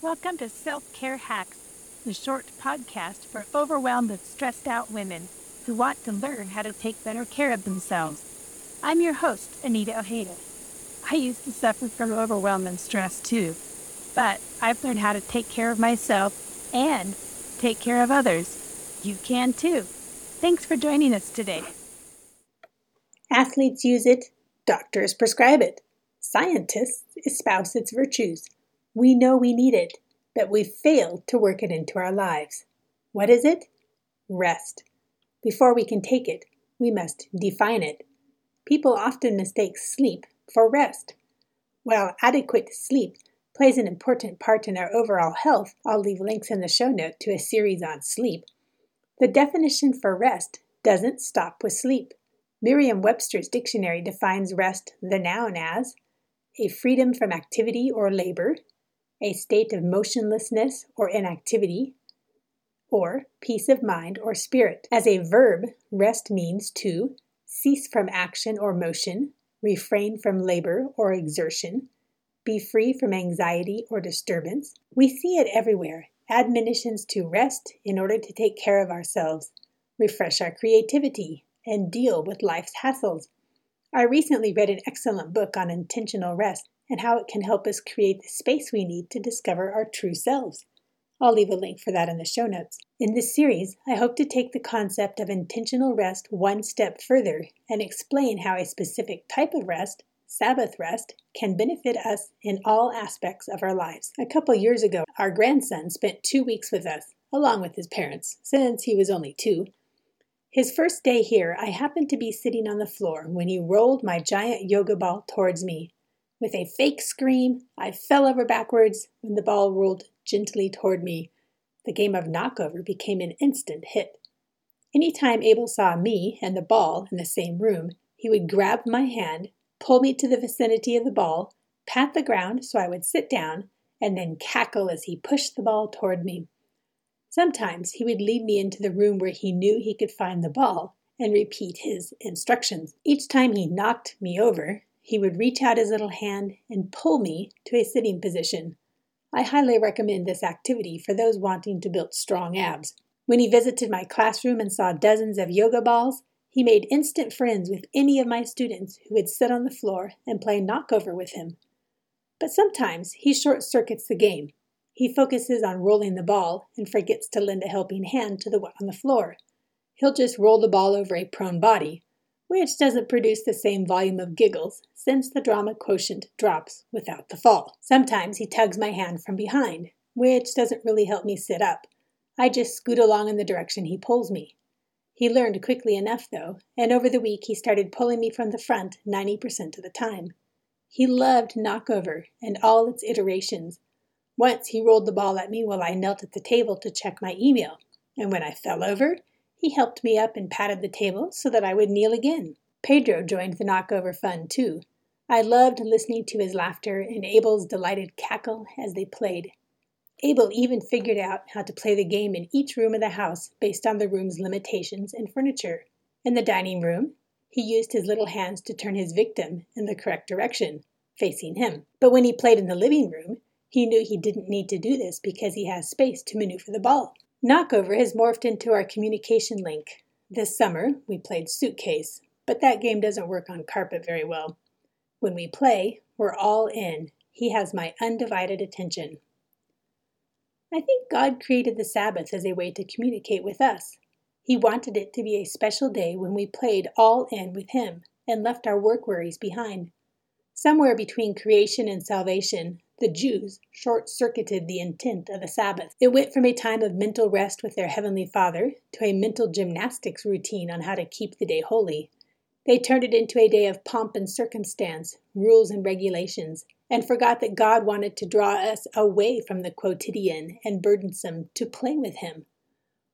Welcome to Self Care Hacks, the short podcast for overwhelmed and stressed out women who want to learn how to take better care of themselves. I'm your host, Anita Ojeda. I used to suffer from overwhelm and stress too, but I've learned how to take care of myself and take care of others. You can too. Thanks for joining us today. Athletes use it, doctors prescribe it, scientists espouse its virtues. We know we need it, but we've failed to work it into our lives. What is it? Rest. Before we can take it, we must define it. People often mistake sleep for rest. While adequate sleep plays an important part in our overall health, I'll leave links in the show note to a series on sleep. The definition for rest doesn't stop with sleep. Merriam Webster's dictionary defines rest, the noun, as a freedom from activity or labor, a state of motionlessness or inactivity, or peace of mind or spirit. As a verb, rest means to cease from action or motion, refrain from labor or exertion, be free from anxiety or disturbance. We see it everywhere admonitions to rest in order to take care of ourselves, refresh our creativity, and deal with life's hassles. I recently read an excellent book on intentional rest and how it can help us create the space we need to discover our true selves. I'll leave a link for that in the show notes. In this series, I hope to take the concept of intentional rest one step further and explain how a specific type of rest, Sabbath rest, can benefit us in all aspects of our lives. A couple years ago, our grandson spent two weeks with us, along with his parents, since he was only two. His first day here, I happened to be sitting on the floor when he rolled my giant yoga ball towards me. With a fake scream, I fell over backwards when the ball rolled gently toward me. The game of knockover became an instant hit. Any time Abel saw me and the ball in the same room, he would grab my hand, pull me to the vicinity of the ball, pat the ground so I would sit down, and then cackle as he pushed the ball toward me. Sometimes he would lead me into the room where he knew he could find the ball and repeat his instructions. Each time he knocked me over, he would reach out his little hand and pull me to a sitting position. I highly recommend this activity for those wanting to build strong abs. When he visited my classroom and saw dozens of yoga balls, he made instant friends with any of my students who would sit on the floor and play knockover with him. But sometimes he short circuits the game. He focuses on rolling the ball and forgets to lend a helping hand to the one on the floor. He'll just roll the ball over a prone body, which doesn't produce the same volume of giggles since the drama quotient drops without the fall. Sometimes he tugs my hand from behind, which doesn't really help me sit up. I just scoot along in the direction he pulls me. He learned quickly enough, though, and over the week he started pulling me from the front 90% of the time. He loved knockover and all its iterations. Once he rolled the ball at me while I knelt at the table to check my email, and when I fell over, he helped me up and patted the table so that I would kneel again. Pedro joined the knockover fun too. I loved listening to his laughter and Abel's delighted cackle as they played. Abel even figured out how to play the game in each room of the house based on the room's limitations and furniture. In the dining room, he used his little hands to turn his victim in the correct direction, facing him. But when he played in the living room, he knew he didn't need to do this because he has space to maneuver the ball. Knockover has morphed into our communication link. This summer, we played Suitcase, but that game doesn't work on carpet very well. When we play, we're all in. He has my undivided attention. I think God created the Sabbath as a way to communicate with us. He wanted it to be a special day when we played all in with Him and left our work worries behind. Somewhere between creation and salvation, the Jews short circuited the intent of the Sabbath. It went from a time of mental rest with their Heavenly Father to a mental gymnastics routine on how to keep the day holy. They turned it into a day of pomp and circumstance, rules and regulations, and forgot that God wanted to draw us away from the quotidian and burdensome to play with Him.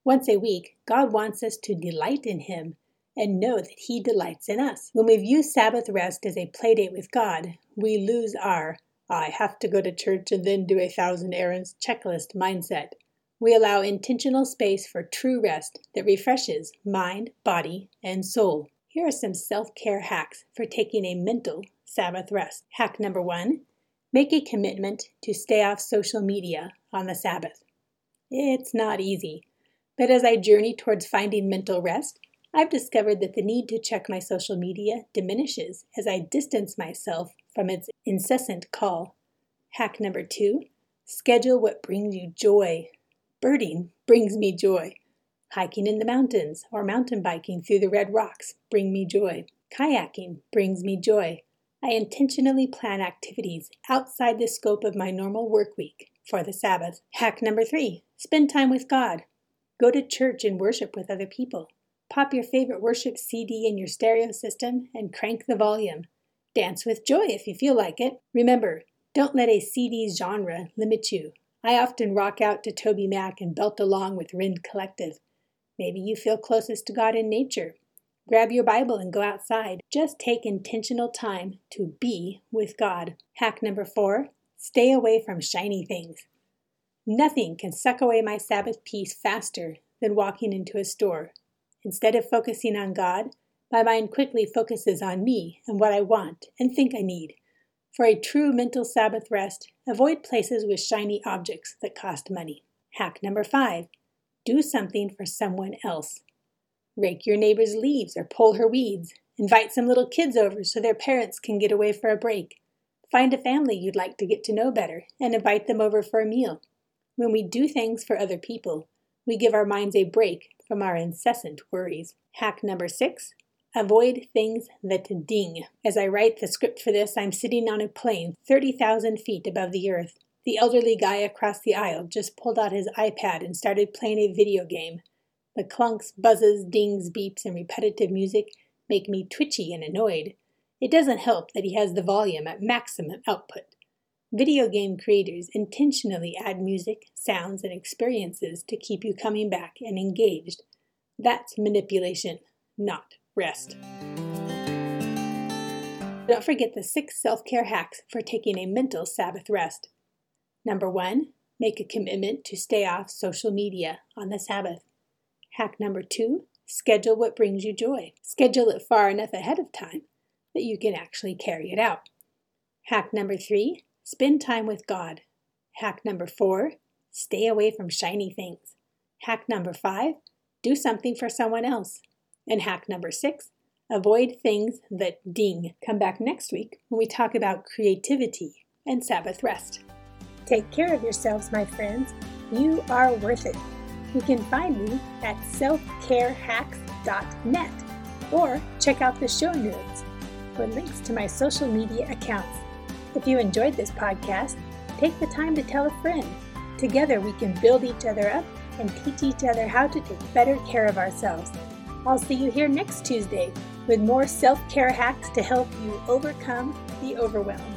Once a week, God wants us to delight in Him and know that He delights in us. When we view Sabbath rest as a playdate with God, we lose our I have to go to church and then do a thousand errands checklist mindset. We allow intentional space for true rest that refreshes mind, body, and soul. Here are some self care hacks for taking a mental Sabbath rest. Hack number one Make a commitment to stay off social media on the Sabbath. It's not easy, but as I journey towards finding mental rest, I've discovered that the need to check my social media diminishes as I distance myself from its incessant call. Hack number two schedule what brings you joy. Birding brings me joy. Hiking in the mountains or mountain biking through the red rocks bring me joy. Kayaking brings me joy. I intentionally plan activities outside the scope of my normal work week for the Sabbath. Hack number three spend time with God. Go to church and worship with other people. Pop your favorite worship CD in your stereo system and crank the volume. Dance with joy if you feel like it. Remember, don't let a CD's genre limit you. I often rock out to TobyMac and belt along with Rend Collective. Maybe you feel closest to God in nature. Grab your Bible and go outside. Just take intentional time to be with God. Hack number four stay away from shiny things. Nothing can suck away my Sabbath peace faster than walking into a store. Instead of focusing on God, my mind quickly focuses on me and what I want and think I need. For a true mental Sabbath rest, avoid places with shiny objects that cost money. Hack number five do something for someone else. Rake your neighbor's leaves or pull her weeds. Invite some little kids over so their parents can get away for a break. Find a family you'd like to get to know better and invite them over for a meal. When we do things for other people, we give our minds a break from our incessant worries. Hack number six avoid things that ding. As I write the script for this, I'm sitting on a plane 30,000 feet above the earth. The elderly guy across the aisle just pulled out his iPad and started playing a video game. The clunks, buzzes, dings, beeps, and repetitive music make me twitchy and annoyed. It doesn't help that he has the volume at maximum output. Video game creators intentionally add music, sounds, and experiences to keep you coming back and engaged. That's manipulation, not rest. Don't forget the six self care hacks for taking a mental Sabbath rest. Number one, make a commitment to stay off social media on the Sabbath. Hack number two, schedule what brings you joy. Schedule it far enough ahead of time that you can actually carry it out. Hack number three, spend time with God. Hack number four, stay away from shiny things. Hack number five, do something for someone else. And hack number six, avoid things that ding. Come back next week when we talk about creativity and Sabbath rest. Take care of yourselves, my friends. You are worth it. You can find me at selfcarehacks.net or check out the show notes for links to my social media accounts. If you enjoyed this podcast, take the time to tell a friend. Together we can build each other up and teach each other how to take better care of ourselves. I'll see you here next Tuesday with more self care hacks to help you overcome the overwhelm.